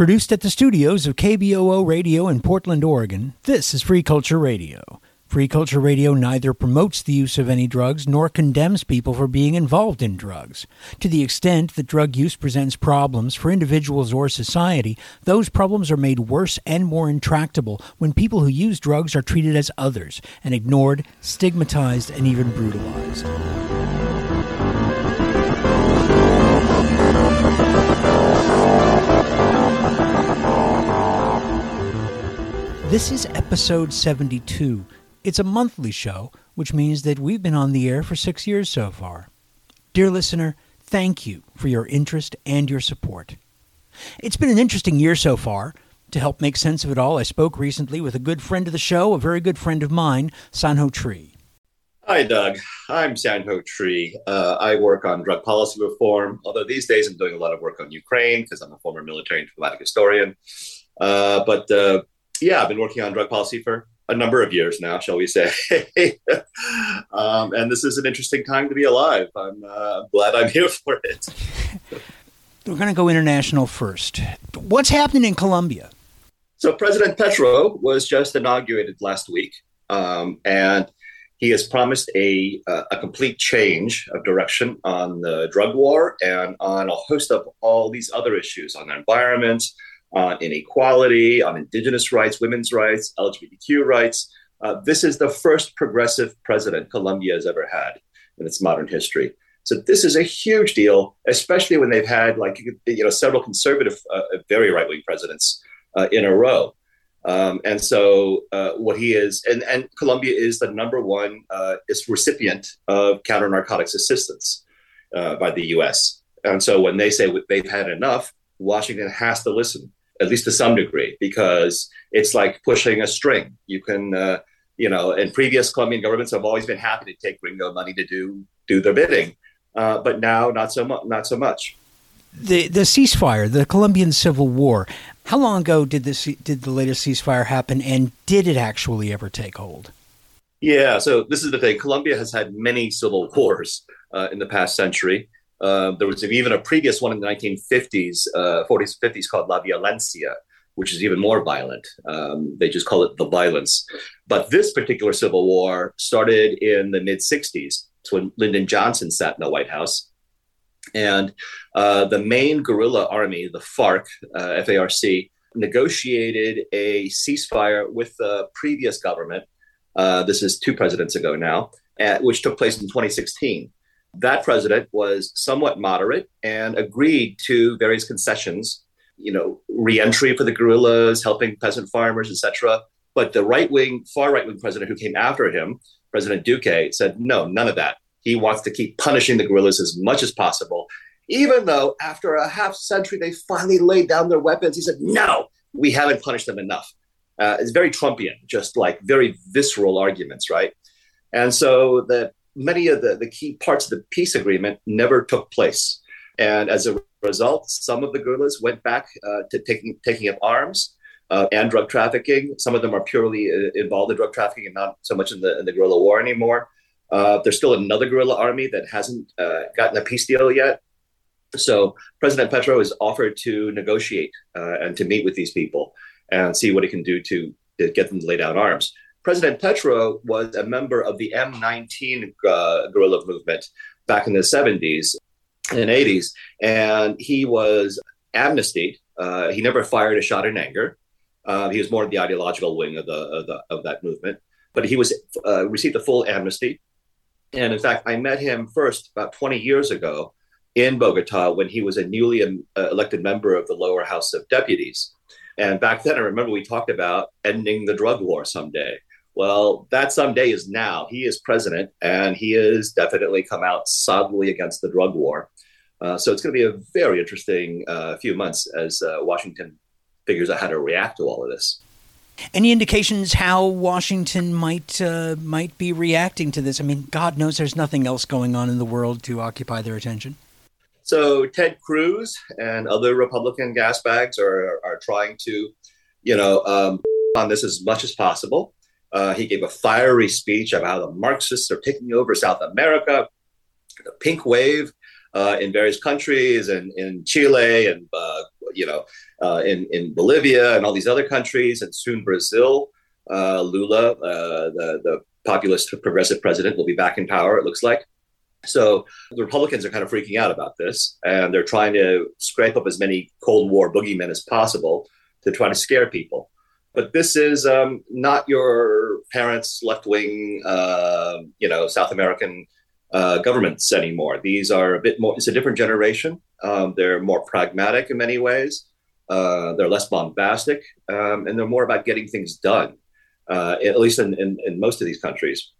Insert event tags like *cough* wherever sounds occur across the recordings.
Produced at the studios of KBOO Radio in Portland, Oregon, this is Free Culture Radio. Free Culture Radio neither promotes the use of any drugs nor condemns people for being involved in drugs. To the extent that drug use presents problems for individuals or society, those problems are made worse and more intractable when people who use drugs are treated as others and ignored, stigmatized, and even brutalized. This is episode 72. It's a monthly show, which means that we've been on the air for six years so far. Dear listener, thank you for your interest and your support. It's been an interesting year so far. To help make sense of it all, I spoke recently with a good friend of the show, a very good friend of mine, Sanho Tree. Hi, Doug. I'm Sanho Tree. Uh, I work on drug policy reform, although these days I'm doing a lot of work on Ukraine because I'm a former military and diplomatic historian. Uh, but uh, yeah, I've been working on drug policy for a number of years now, shall we say. *laughs* um, and this is an interesting time to be alive. I'm uh, glad I'm here for it. *laughs* We're going to go international first. What's happening in Colombia? So, President Petro was just inaugurated last week, um, and he has promised a, uh, a complete change of direction on the drug war and on a host of all these other issues on the environment, on inequality, on indigenous rights, women's rights, LGBTQ rights. Uh, this is the first progressive president Colombia has ever had in its modern history. So this is a huge deal, especially when they've had like you know several conservative, uh, very right wing presidents uh, in a row. Um, and so uh, what he is, and, and Colombia is the number one uh, is recipient of counter narcotics assistance uh, by the U.S. And so when they say they've had enough, Washington has to listen at least to some degree, because it's like pushing a string. You can, uh, you know, and previous Colombian governments have always been happy to take gringo money to do do their bidding, uh, but now not so much. Not so much. The the ceasefire, the Colombian Civil War. How long ago did this did the latest ceasefire happen, and did it actually ever take hold? Yeah, so this is the thing. Colombia has had many civil wars uh, in the past century. Uh, there was even a previous one in the 1950s, uh, 40s, 50s called La Violencia, which is even more violent. Um, they just call it the violence. But this particular civil war started in the mid 60s. It's when Lyndon Johnson sat in the White House. And uh, the main guerrilla army, the FARC, uh, FARC, negotiated a ceasefire with the previous government. Uh, this is two presidents ago now, at, which took place in 2016. That president was somewhat moderate and agreed to various concessions, you know, reentry for the guerrillas, helping peasant farmers, etc. But the right wing, far right wing president who came after him, President Duque, said no, none of that. He wants to keep punishing the guerrillas as much as possible. Even though after a half century they finally laid down their weapons, he said, no, we haven't punished them enough. Uh, it's very Trumpian, just like very visceral arguments, right? And so the many of the, the key parts of the peace agreement never took place. And as a result, some of the guerrillas went back uh, to taking, taking up arms uh, and drug trafficking. Some of them are purely uh, involved in drug trafficking and not so much in the, in the guerrilla war anymore. Uh, there's still another guerrilla army that hasn't uh, gotten a peace deal yet. So President Petro has offered to negotiate and to meet with these people and see what he can do to, to get them to lay down arms. President Petro was a member of the M19 uh, guerrilla movement back in the 70s and 80s, and he was amnestied. Uh, he never fired a shot in anger. Uh, he was more of the ideological wing of the of, the, of that movement, but he was uh, received a full amnesty. And in fact, I met him first about 20 years ago in Bogota when he was a newly um, elected member of the lower house of deputies. And back then, I remember we talked about ending the drug war someday. Well, that someday is now. He is president, and he has definitely come out solidly against the drug war. Uh, so it's going to be a very interesting uh, few months as uh, Washington figures out how to react to all of this. Any indications how Washington might uh, might be reacting to this? I mean, God knows there's nothing else going on in the world to occupy their attention. So Ted Cruz and other Republican gas bags are are trying to, you know, um, on this as much as possible. Uh, he gave a fiery speech about how the Marxists are taking over South America, the pink wave uh, in various countries, and in Chile and uh, you know, uh, in in Bolivia and all these other countries, and soon Brazil. Uh, Lula, uh, the the populist progressive president, will be back in power. It looks like. So the Republicans are kind of freaking out about this, and they're trying to scrape up as many Cold War boogeymen as possible to try to scare people. But this is um, not your parents' left wing, uh, you know, South American uh, governments anymore. These are a bit more, it's a different generation. Um, they're more pragmatic in many ways. Uh, they're less bombastic, um, and they're more about getting things done, uh, at least in, in, in most of these countries.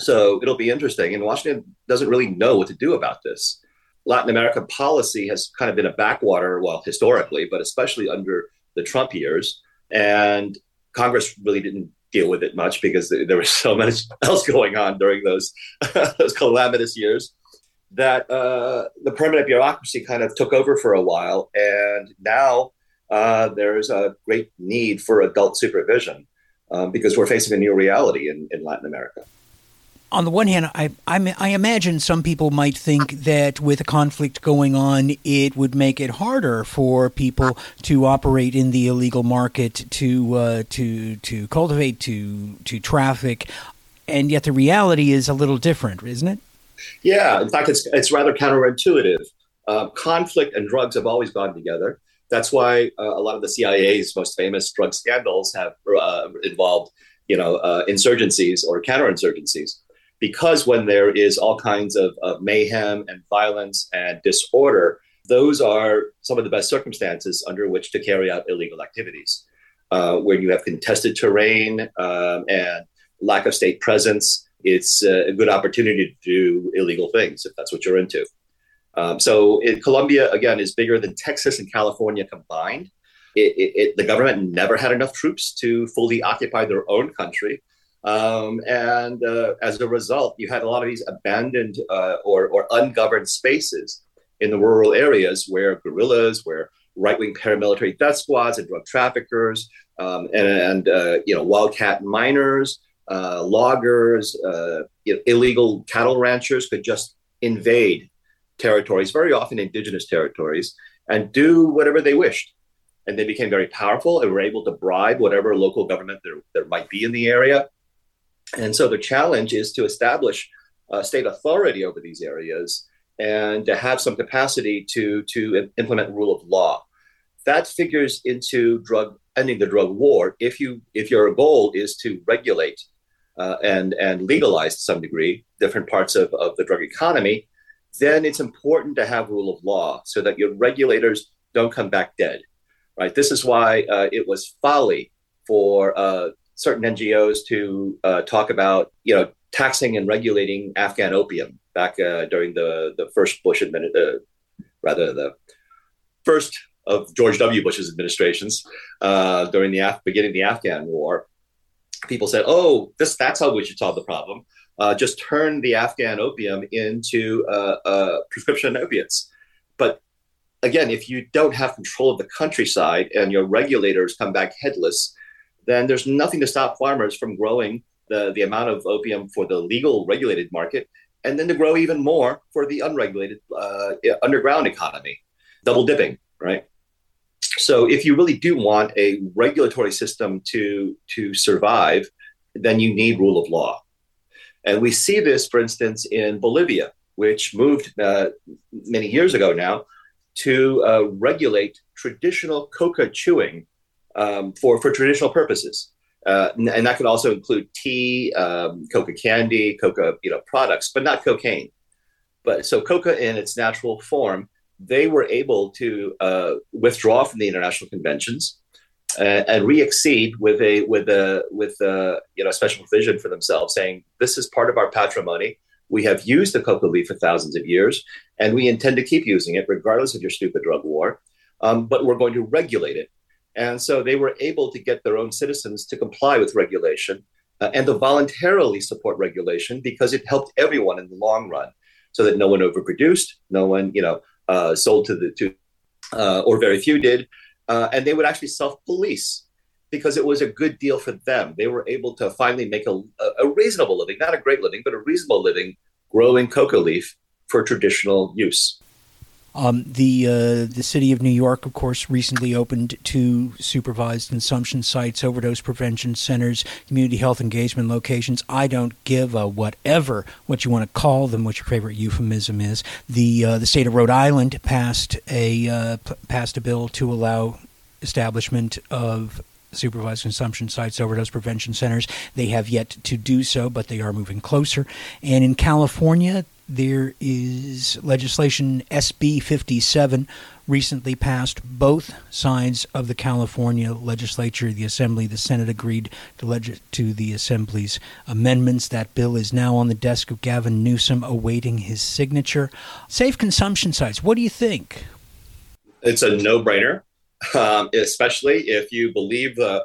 So it'll be interesting. And Washington doesn't really know what to do about this. Latin America policy has kind of been a backwater, well, historically, but especially under the Trump years. And Congress really didn't deal with it much because there was *laughs* so much else going on during those *laughs* those calamitous years that uh, the permanent bureaucracy kind of took over for a while, and now uh, there's a great need for adult supervision um, because we're facing a new reality in, in Latin America on the one hand, I, I, I, imagine some people might think that with a conflict going on, it would make it harder for people to operate in the illegal market, to uh, to to cultivate, to to traffic, and yet the reality is a little different, isn't it? Yeah, in fact, it's it's rather counterintuitive. Uh, conflict and drugs have always gone together. That's why uh, a lot of the CIA's most famous drug scandals have uh, involved, you know, uh, insurgencies or counterinsurgencies because when there is all kinds of, of mayhem and violence and disorder, those are some of the best circumstances under which to carry out illegal activities. Uh, when you have contested terrain um, and lack of state presence, it's a good opportunity to do illegal things if that's what you're into. Um, so Colombia, again, is bigger than Texas and California combined. It, it, the government never had enough troops to fully occupy their own country. Um, and uh, as a result, you had a lot of these abandoned uh, or, or ungoverned spaces in the rural areas where guerrillas, where right-wing paramilitary death squads and drug traffickers, um, and, and uh, you know wildcat miners, uh, loggers, uh, you know, illegal cattle ranchers could just invade territories, very often indigenous territories, and do whatever they wished. And they became very powerful and were able to bribe whatever local government there, there might be in the area and so the challenge is to establish uh, state authority over these areas and to have some capacity to, to implement rule of law. That figures into drug ending the drug war. If you if your goal is to regulate uh, and and legalize to some degree different parts of, of the drug economy, then it's important to have rule of law so that your regulators don't come back dead. Right. This is why uh, it was folly for uh, certain NGOs to uh, talk about, you know, taxing and regulating Afghan opium back uh, during the the first Bush administration, uh, rather the first of George W. Bush's administrations uh, during the Af- beginning of the Afghan War. People said, "Oh, this that's how we should solve the problem. Uh, just turn the Afghan opium into uh, prescription opiates." But again, if you don't have control of the countryside and your regulators come back headless, then there's nothing to stop farmers from growing the, the amount of opium for the legal regulated market and then to grow even more for the unregulated uh, underground economy, double dipping, right? So if you really do want a regulatory system to, to survive, then you need rule of law. And we see this, for instance, in Bolivia, which moved uh, many years ago now to uh, regulate traditional coca chewing um, for for traditional purposes. Uh, and, and, that could also include tea, um, coca candy, coca you know products, but not cocaine. But so coca in its natural form, they were able to uh, withdraw from the international conventions uh, and re-accede with a with a with a you know special provision for themselves, saying this is part of our patrimony. We have used the coca leaf for thousands of years, and we intend to keep using it regardless of your stupid drug war. Um, but we're going to regulate it and so they were able to get their own citizens to comply with regulation uh, and to voluntarily support regulation because it helped everyone in the long run so that no one overproduced, no one, you know, uh, sold to the, to, uh, or very few did. Uh, and they would actually self police because it was a good deal for them. They were able to finally make a, a reasonable living, not a great living, but a reasonable living growing coca leaf for traditional use. Um, the uh, the city of New York, of course, recently opened two supervised consumption sites, overdose prevention centers, community health engagement locations. I don't give a whatever what you want to call them, what your favorite euphemism is. The uh, the state of Rhode Island passed a uh, passed a bill to allow establishment of supervised consumption sites, overdose prevention centers. They have yet to do so, but they are moving closer. And in California, there is legislation SB 57 recently passed. Both sides of the California legislature, the Assembly, the Senate agreed to, leg- to the Assembly's amendments. That bill is now on the desk of Gavin Newsom, awaiting his signature. Safe consumption sites, what do you think? It's a no brainer um, especially if you believe uh,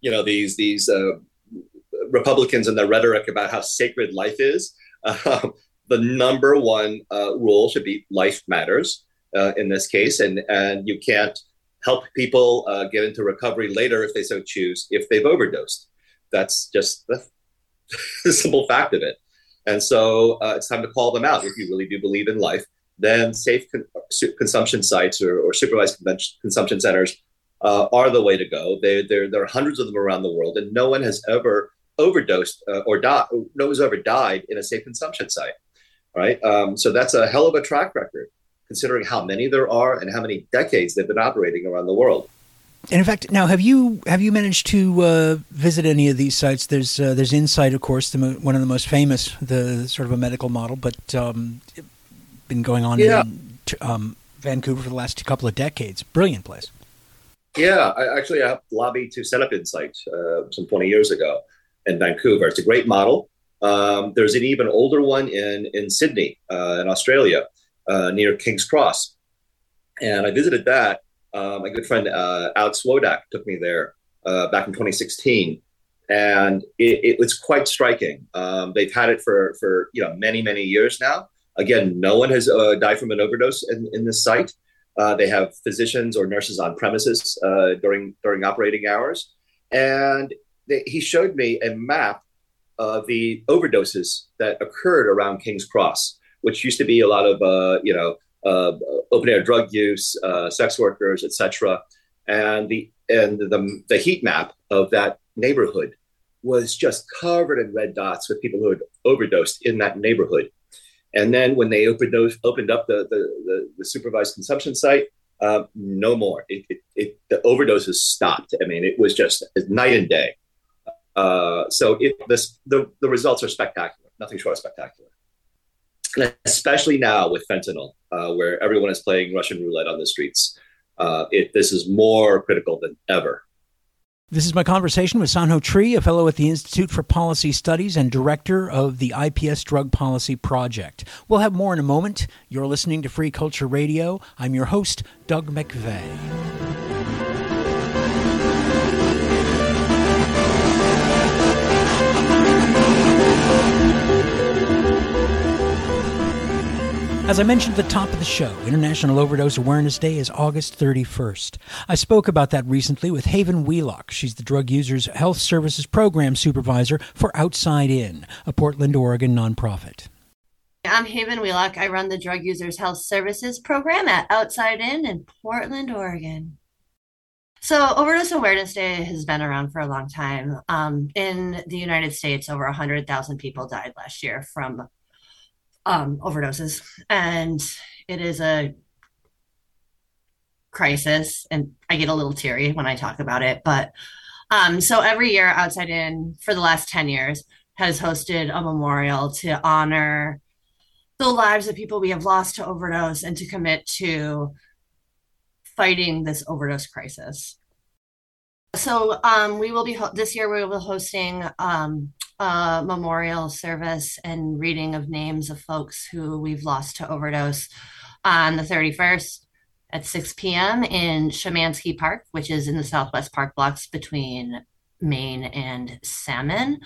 you know these these uh, Republicans and their rhetoric about how sacred life is. Uh, *laughs* the number one uh, rule should be life matters uh, in this case, and and you can't help people uh, get into recovery later if they so choose if they've overdosed. That's just the, the *laughs* simple fact of it. And so it's time to call them out if you really do believe in life then safe con- consumption sites or, or supervised consumption centers uh, are the way to go. They, there are hundreds of them around the world, and no one has ever overdosed uh, or died. No one's ever died in a safe consumption site, right? Um, so that's a hell of a track record, considering how many there are and how many decades they've been operating around the world. And in fact, now have you have you managed to uh, visit any of these sites? There's uh, there's Insite, of course, the mo- one of the most famous, the sort of a medical model. But um, been going on yeah. in um, Vancouver for the last couple of decades. Brilliant place. Yeah, I actually I lobbied to set up Insite uh, some 20 years ago in Vancouver. It's a great model. Um, there's an even older one in in Sydney, uh, in Australia, uh, near King's Cross, and I visited that. Uh, my good friend uh, Alex Wodak took me there uh, back in 2016, and it, it was quite striking. Um, they've had it for for you know many many years now, Again, no one has uh, died from an overdose in, in this site. They have physicians or nurses on premises during during operating hours, and they, he showed me a map of the overdoses that occurred around King's Cross, which used to be a lot of uh, you know uh, open air drug use, uh, sex workers, etc. And the and the the heat map of that neighborhood was just covered in red dots with people who had overdosed in that neighborhood. And then when they opened those, opened up the, the, the, the supervised consumption site, uh, no more. It, it, it, the overdoses stopped. I mean, it was just night and day. Uh, so it, this, the, the results are spectacular, nothing short of spectacular. And especially now with fentanyl, uh, where everyone is playing Russian roulette on the streets. Uh, it, this is more critical than ever. This is my conversation with Sanho Tree, a fellow at the Institute for Policy Studies and director of the IPS Drug Policy Project. We'll have more in a moment. You're listening to Free Culture Radio. I'm your host, Doug McVay. As I mentioned at the top of the show, International Overdose Awareness Day is August 31st. I spoke about that recently with Haven Wheelock. She's the Drug Users Health Services Program Supervisor for Outside In, a Portland, Oregon nonprofit. I'm Haven Wheelock. I run the Drug Users Health Services Program at Outside In in Portland, Oregon. So, Overdose Awareness Day has been around for a long time. Um, in the United States, over 100,000 people died last year from um, overdoses, and it is a crisis. And I get a little teary when I talk about it. But um, so every year, Outside In for the last ten years has hosted a memorial to honor the lives of people we have lost to overdose and to commit to fighting this overdose crisis. So um, we will be ho- this year. We will be hosting um, a memorial service and reading of names of folks who we've lost to overdose on the 31st at 6 p.m. in Shemanski Park, which is in the Southwest Park blocks between Main and Salmon.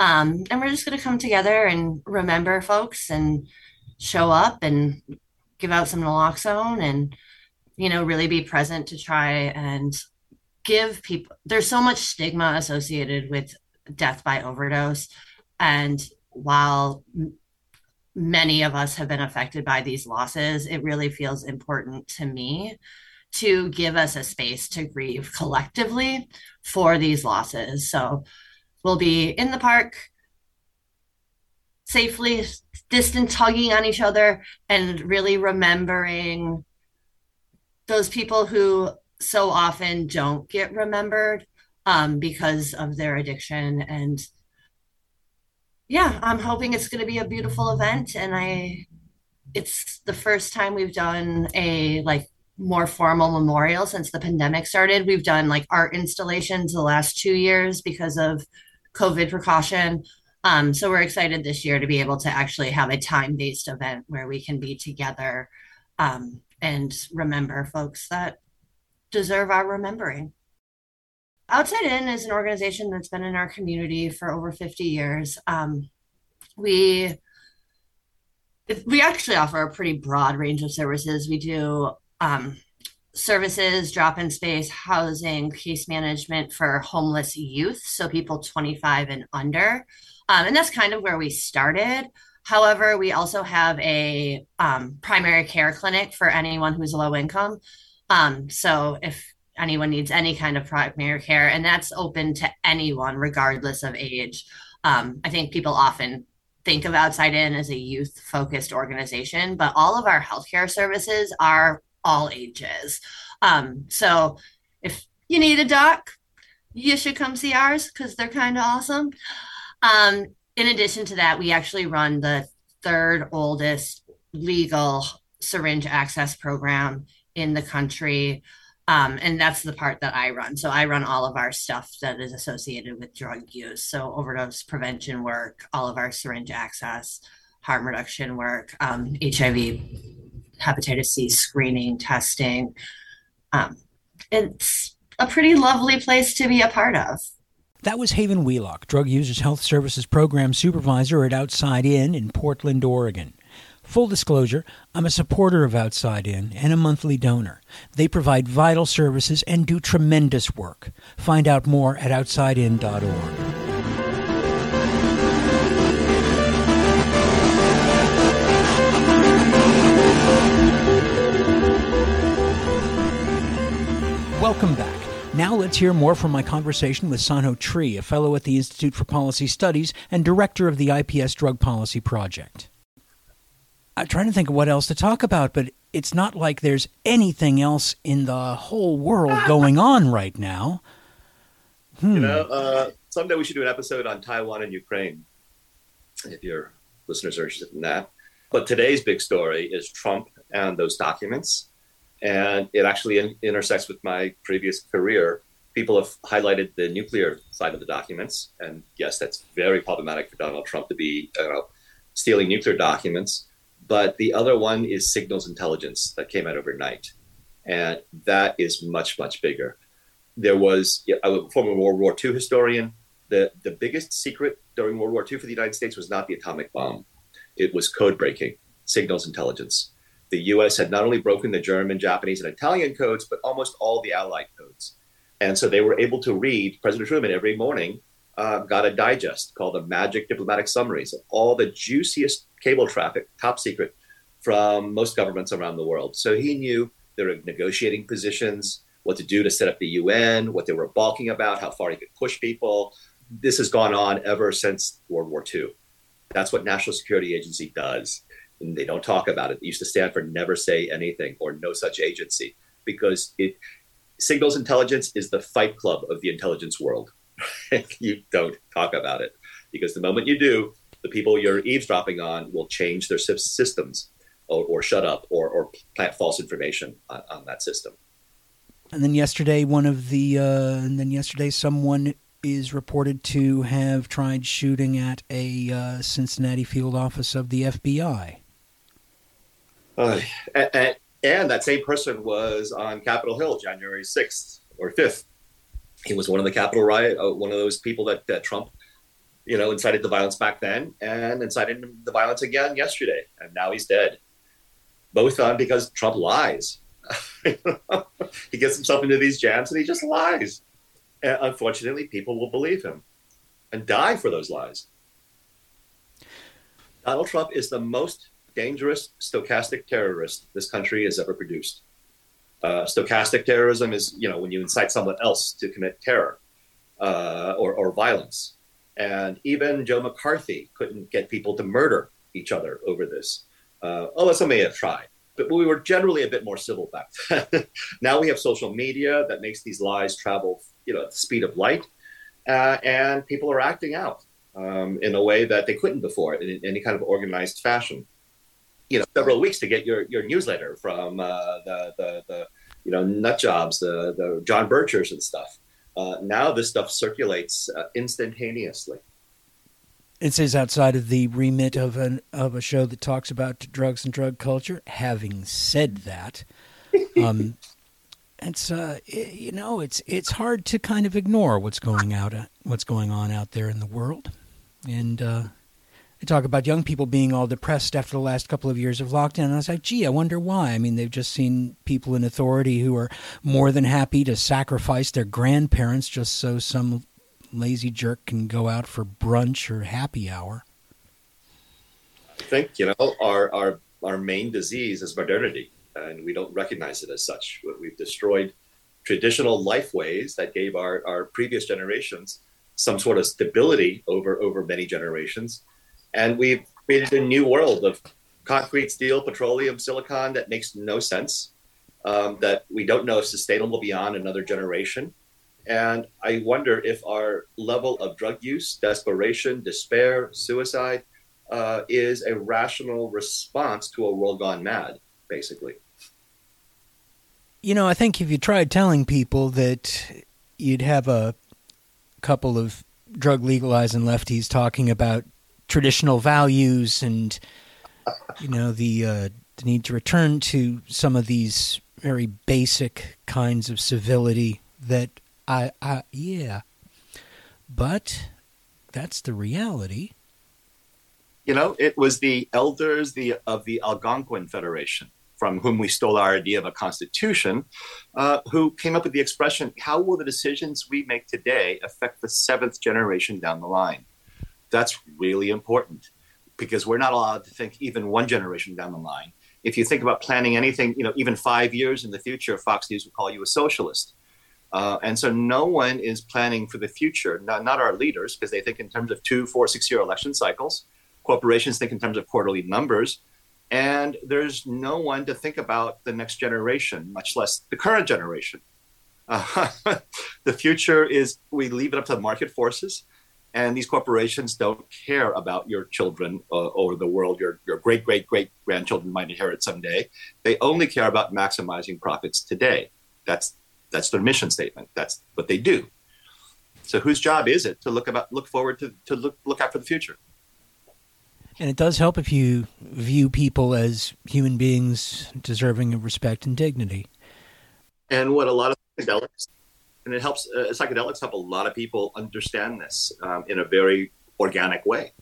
Um, and we're just going to come together and remember folks and show up and give out some naloxone and you know really be present to try and give people there's so much stigma associated with death by overdose and while many of us have been affected by these losses, it really feels important to me to give us a space to grieve collectively for these losses. So we'll be in the park safely distance hugging on each other and really remembering those people who so often don't get remembered um, because of their addiction. And yeah i'm hoping it's going to be a beautiful event. And i it's the first time we've done a like more formal memorial since the pandemic started. We've done like art installations the last two years because of covid precaution. Um, so we're excited this year to be able to actually have a time-based event where we can be together um, and remember folks that deserve our remembering Outside In is an organization that's been in our community for over 50 years. Um, we we actually offer a pretty broad range of services. We do um, services, drop in space, housing, case management for homeless youth, so people 25 and under. Um, and that's kind of where we started. However, we also have a um, primary care clinic for anyone who's low income. Um, so if anyone needs any kind of primary care, and that's open to anyone, regardless of age. Um, I think people often think of Outside In as a youth focused organization, but all of our healthcare services are all ages. Um, so if you need a doc, you should come see ours because they're kind of awesome. Um, in addition to that, we actually run the third oldest legal syringe access program in the country. Um, and that's the part that I run. So I run all of our stuff that is associated with drug use. So overdose prevention work, all of our syringe access, harm reduction work, um, HIV, hepatitis C screening, testing. Um, it's a pretty lovely place to be a part of. That was Haven Wheelock, Drug Users Health Services Program Supervisor at Outside In in Portland, Oregon. Full disclosure, I'm a supporter of Outside In and a monthly donor. They provide vital services and do tremendous work. Find out more at outsidein.org. Welcome back. Now let's hear more from my conversation with Sanho Tree, a fellow at the Institute for Policy Studies and director of the IPS Drug Policy Project. I'm trying to think of what else to talk about, but it's not like there's anything else in the whole world *laughs* going on right now. Hmm. You know, uh, someday we should do an episode on Taiwan and Ukraine, if your listeners are interested in that. But today's big story is Trump and those documents. And it actually in- intersects with my previous career. People have highlighted the nuclear side of the documents. And yes, that's very problematic for Donald Trump to be uh, stealing nuclear documents but the other one is signals intelligence that came out overnight. And that is much, much bigger. There was a former World War II historian. The, the biggest secret during World War II for the United States was not the atomic bomb, it was code breaking, signals intelligence. The US had not only broken the German, Japanese, and Italian codes, but almost all the Allied codes. And so they were able to read President Truman every morning uh, got a digest called the Magic Diplomatic Summaries of all the juiciest cable traffic, top secret, from most governments around the world. So he knew their negotiating positions, what to do to set up the UN, what they were balking about, how far he could push people. This has gone on ever since World War II. That's what National Security Agency does. And they don't talk about it. It used to stand for never say anything or no such agency because it signals intelligence is the fight club of the intelligence world. *laughs* you don't talk about it because the moment you do, the people you're eavesdropping on will change their systems or, or shut up or, or, plant false information on, on, that system. And then yesterday, one of the, uh, and then yesterday, someone is reported to have tried shooting at a uh, Cincinnati field office of the FBI. Uh, and, and that same person was on Capitol Hill January 6th or 5th he was one of the Capitol riot, uh, one of those people that, that Trump, you know, incited the violence back then and incited the violence again yesterday. And now he's dead. Both on because Trump lies. *laughs* he gets himself into these jams and he just lies. And unfortunately, people will believe him and die for those lies. Donald Trump is the most dangerous stochastic terrorist this country has ever produced. Uh, stochastic terrorism is, you know, when you incite someone else to commit terror uh, or, or violence. And even Joe McCarthy couldn't get people to murder each other over this. Uh, although some may have tried, but we were generally a bit more civil back then. *laughs* now we have social media that makes these lies travel, you know, at the speed of light, uh, and people are acting out um, in a way that they couldn't before in, in, any kind of organized fashion. You know, several weeks to get your, your newsletter from uh, the, the, the you know nut jobs, the the John Birchers and stuff. Uh, now this stuff circulates uh, instantaneously. It says outside of the remit of an of a show that talks about drugs and drug culture. Having said that, *laughs* um, it's uh, you know it's it's hard to kind of ignore what's going out uh, what's going on out there in the world, and talk about young people being all depressed after the last couple of years of lockdown. And I was like, gee, I wonder why. I mean, they've just seen people in authority who are more than happy to sacrifice their grandparents just so some lazy jerk can go out for brunch or happy hour. I think, you know, our, our, our main disease is modernity, and we don't recognize it as such. We've destroyed traditional life ways that gave our, our previous generations some sort of stability over, over many generations and we've created a new world of concrete, steel, petroleum, silicon that makes no sense, um, that we don't know if sustainable beyond another generation. And I wonder if our level of drug use, desperation, despair, suicide uh, is a rational response to a world gone mad, basically. You know, I think if you tried telling people that you'd have a couple of drug legalizing lefties talking about traditional values and you know the uh, the need to return to some of these very basic kinds of civility that I, I yeah. But that's the reality. You know it was the elders the of the algonquin federation from whom we stole our idea of a constitution uh, who came up with the expression how will the decisions we make today affect the seventh generation down the line that's really important because we're not allowed to think even one generation down the line. If you think about planning anything, you know, even five years in the future, Fox News would call you a socialist. Uh, and so no one is planning for the future, not, not our leaders, because they think in terms of two, four, six year election cycles. Corporations think in terms of quarterly numbers. And there's no one to think about the next generation, much less the current generation. Uh, *laughs* the future is we leave it up to market forces and these corporations don't care about your children uh, or the world. Your, your great great great grandchildren might inherit someday. They only care about maximizing profits today. That's that's their mission statement. That's what they do. So whose job is it to look about look forward to, to look look out for the future? And it does help if you view people as human beings deserving of respect and dignity. And what a lot of psychedelics and it helps uh, psychedelics help a lot of people understand this um, in a very organic way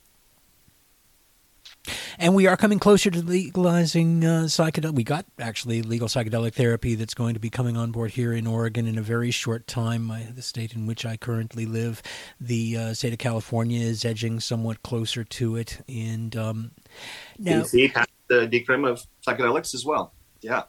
and we are coming closer to legalizing uh, psychedelic. We got actually legal psychedelic therapy that's going to be coming on board here in Oregon in a very short time. I, the state in which I currently live, the uh, state of California is edging somewhat closer to it. And um, now, DC has the decrim of psychedelics as well. Yeah.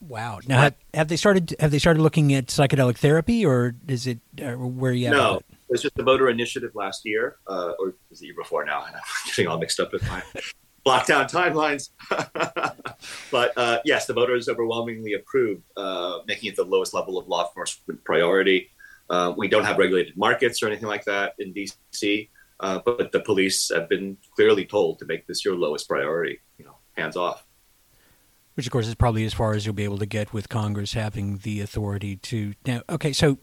Wow. Now, have, have, they started? Have they started looking at psychedelic therapy, or is it uh, where you? No, it? it was just the voter initiative last year, uh, or was the year before now? And *laughs* I'm getting all mixed up with my *laughs* lockdown timelines. *laughs* but uh, yes, the voters overwhelmingly approved, uh, making it the lowest level of law enforcement priority. Uh, we don't have regulated markets or anything like that in DC, uh, but the police have been clearly told to make this your lowest priority. You know, hands off which of course is probably as far as you'll be able to get with Congress having the authority to now. Okay, so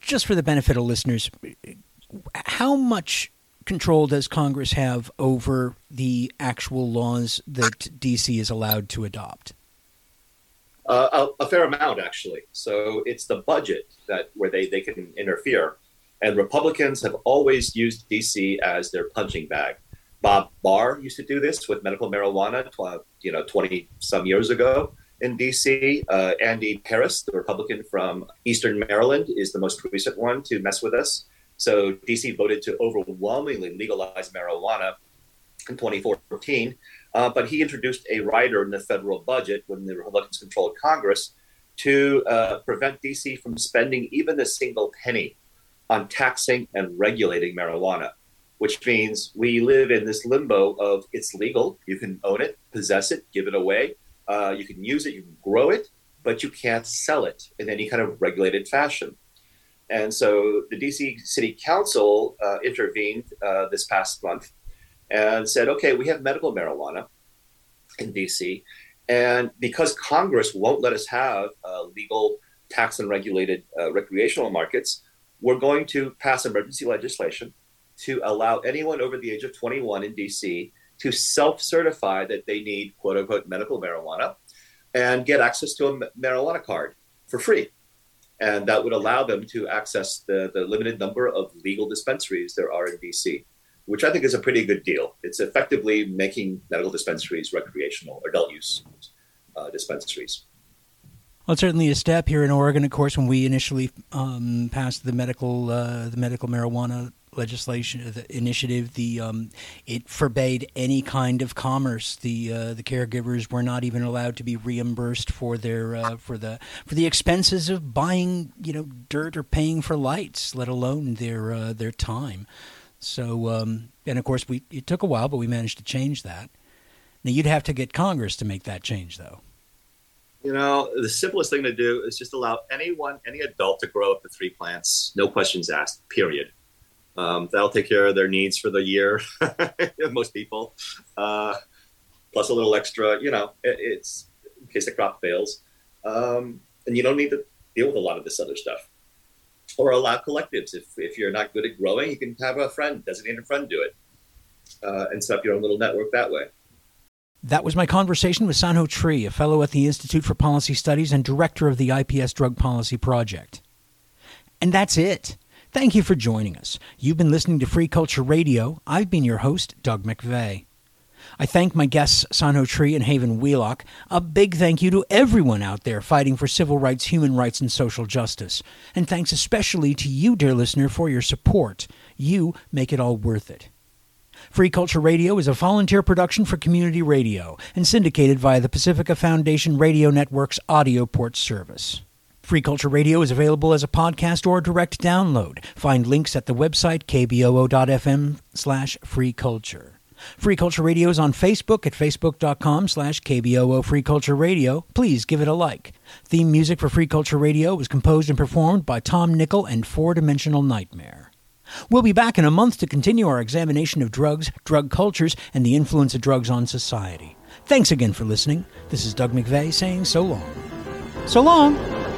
just for the benefit of listeners, how much control does Congress have over the actual laws that DC is allowed to adopt? Uh, a, a, fair amount, actually. So it's the budget that where they, they can interfere, and Republicans have always used DC as their punching bag. Bob Barr used to do this with medical marijuana, you know, 20 some years ago in DC. Uh, Andy Harris, the Republican from Eastern Maryland, is the most recent one to mess with us. So DC voted to overwhelmingly legalize marijuana in 2014. Uh, but he introduced a rider in the federal budget when the Republicans controlled Congress to uh, prevent DC from spending even a single penny on taxing and regulating marijuana, which means we live in this limbo of it's legal, you can own it, possess it, give it away, uh, you can use it, you can grow it, but you can't sell it in any kind of regulated fashion. And so the DC City Council uh, intervened uh, this past month and said, okay, we have medical marijuana in DC. And because Congress won't let us have uh, legal tax and regulated uh, recreational markets, we're going to pass emergency legislation to allow anyone over the age of 21 in DC to self certify that they need quote unquote medical marijuana and get access to a marijuana card for free. And that would allow them to access the, the limited number of legal dispensaries there are in DC, which I think is a pretty good deal. It's effectively making medical dispensaries recreational, adult use uh, dispensaries. Well, certainly a step here in Oregon. Of course, when we initially um, passed the medical uh, the medical marijuana legislation the initiative the um, it forbade any kind of commerce. The uh, the caregivers were not even allowed to be reimbursed for their uh, for the for the expenses of buying you know dirt or paying for lights let alone their uh, their time. So um, and of course we it took a while but we managed to change that. Now you'd have to get congress to make that change though. You know, the simplest thing to do is just allow anyone, any adult to grow up to three plants, no questions asked, period. Um, that'll take care of their needs for the year. *laughs* Most people, uh, plus a little extra. You know, it, it's in case the crop fails, um, and you don't need to deal with a lot of this other stuff. Or allow collectives. If if you're not good at growing, you can have a friend, designate a friend, do it, uh, and set up your own little network that way. That was my conversation with Sanho Tree, a fellow at the Institute for Policy Studies and director of the IPS Drug Policy Project. And that's it. Thank you for joining us. You've been listening to Free Culture Radio. I've been your host, Doug McVay. I thank my guests, Sanho Tree and Haven Wheelock. A big thank you to everyone out there fighting for civil rights, human rights, and social justice. And thanks especially to you, dear listener, for your support. You make it all worth it. Free Culture Radio is a volunteer production for community radio and syndicated via the Pacifica Foundation Radio Network's AudioPort service. Free Culture Radio is available as a podcast or direct download. Find links at the website kboo.fm slash free culture. Free Culture Radio is on Facebook at facebook.com slash KBOO Free Culture Radio. Please give it a like. Theme music for Free Culture Radio was composed and performed by Tom Nickel and Four Dimensional Nightmare. We'll be back in a month to continue our examination of drugs, drug cultures, and the influence of drugs on society. Thanks again for listening. This is Doug McVay saying so long. So long!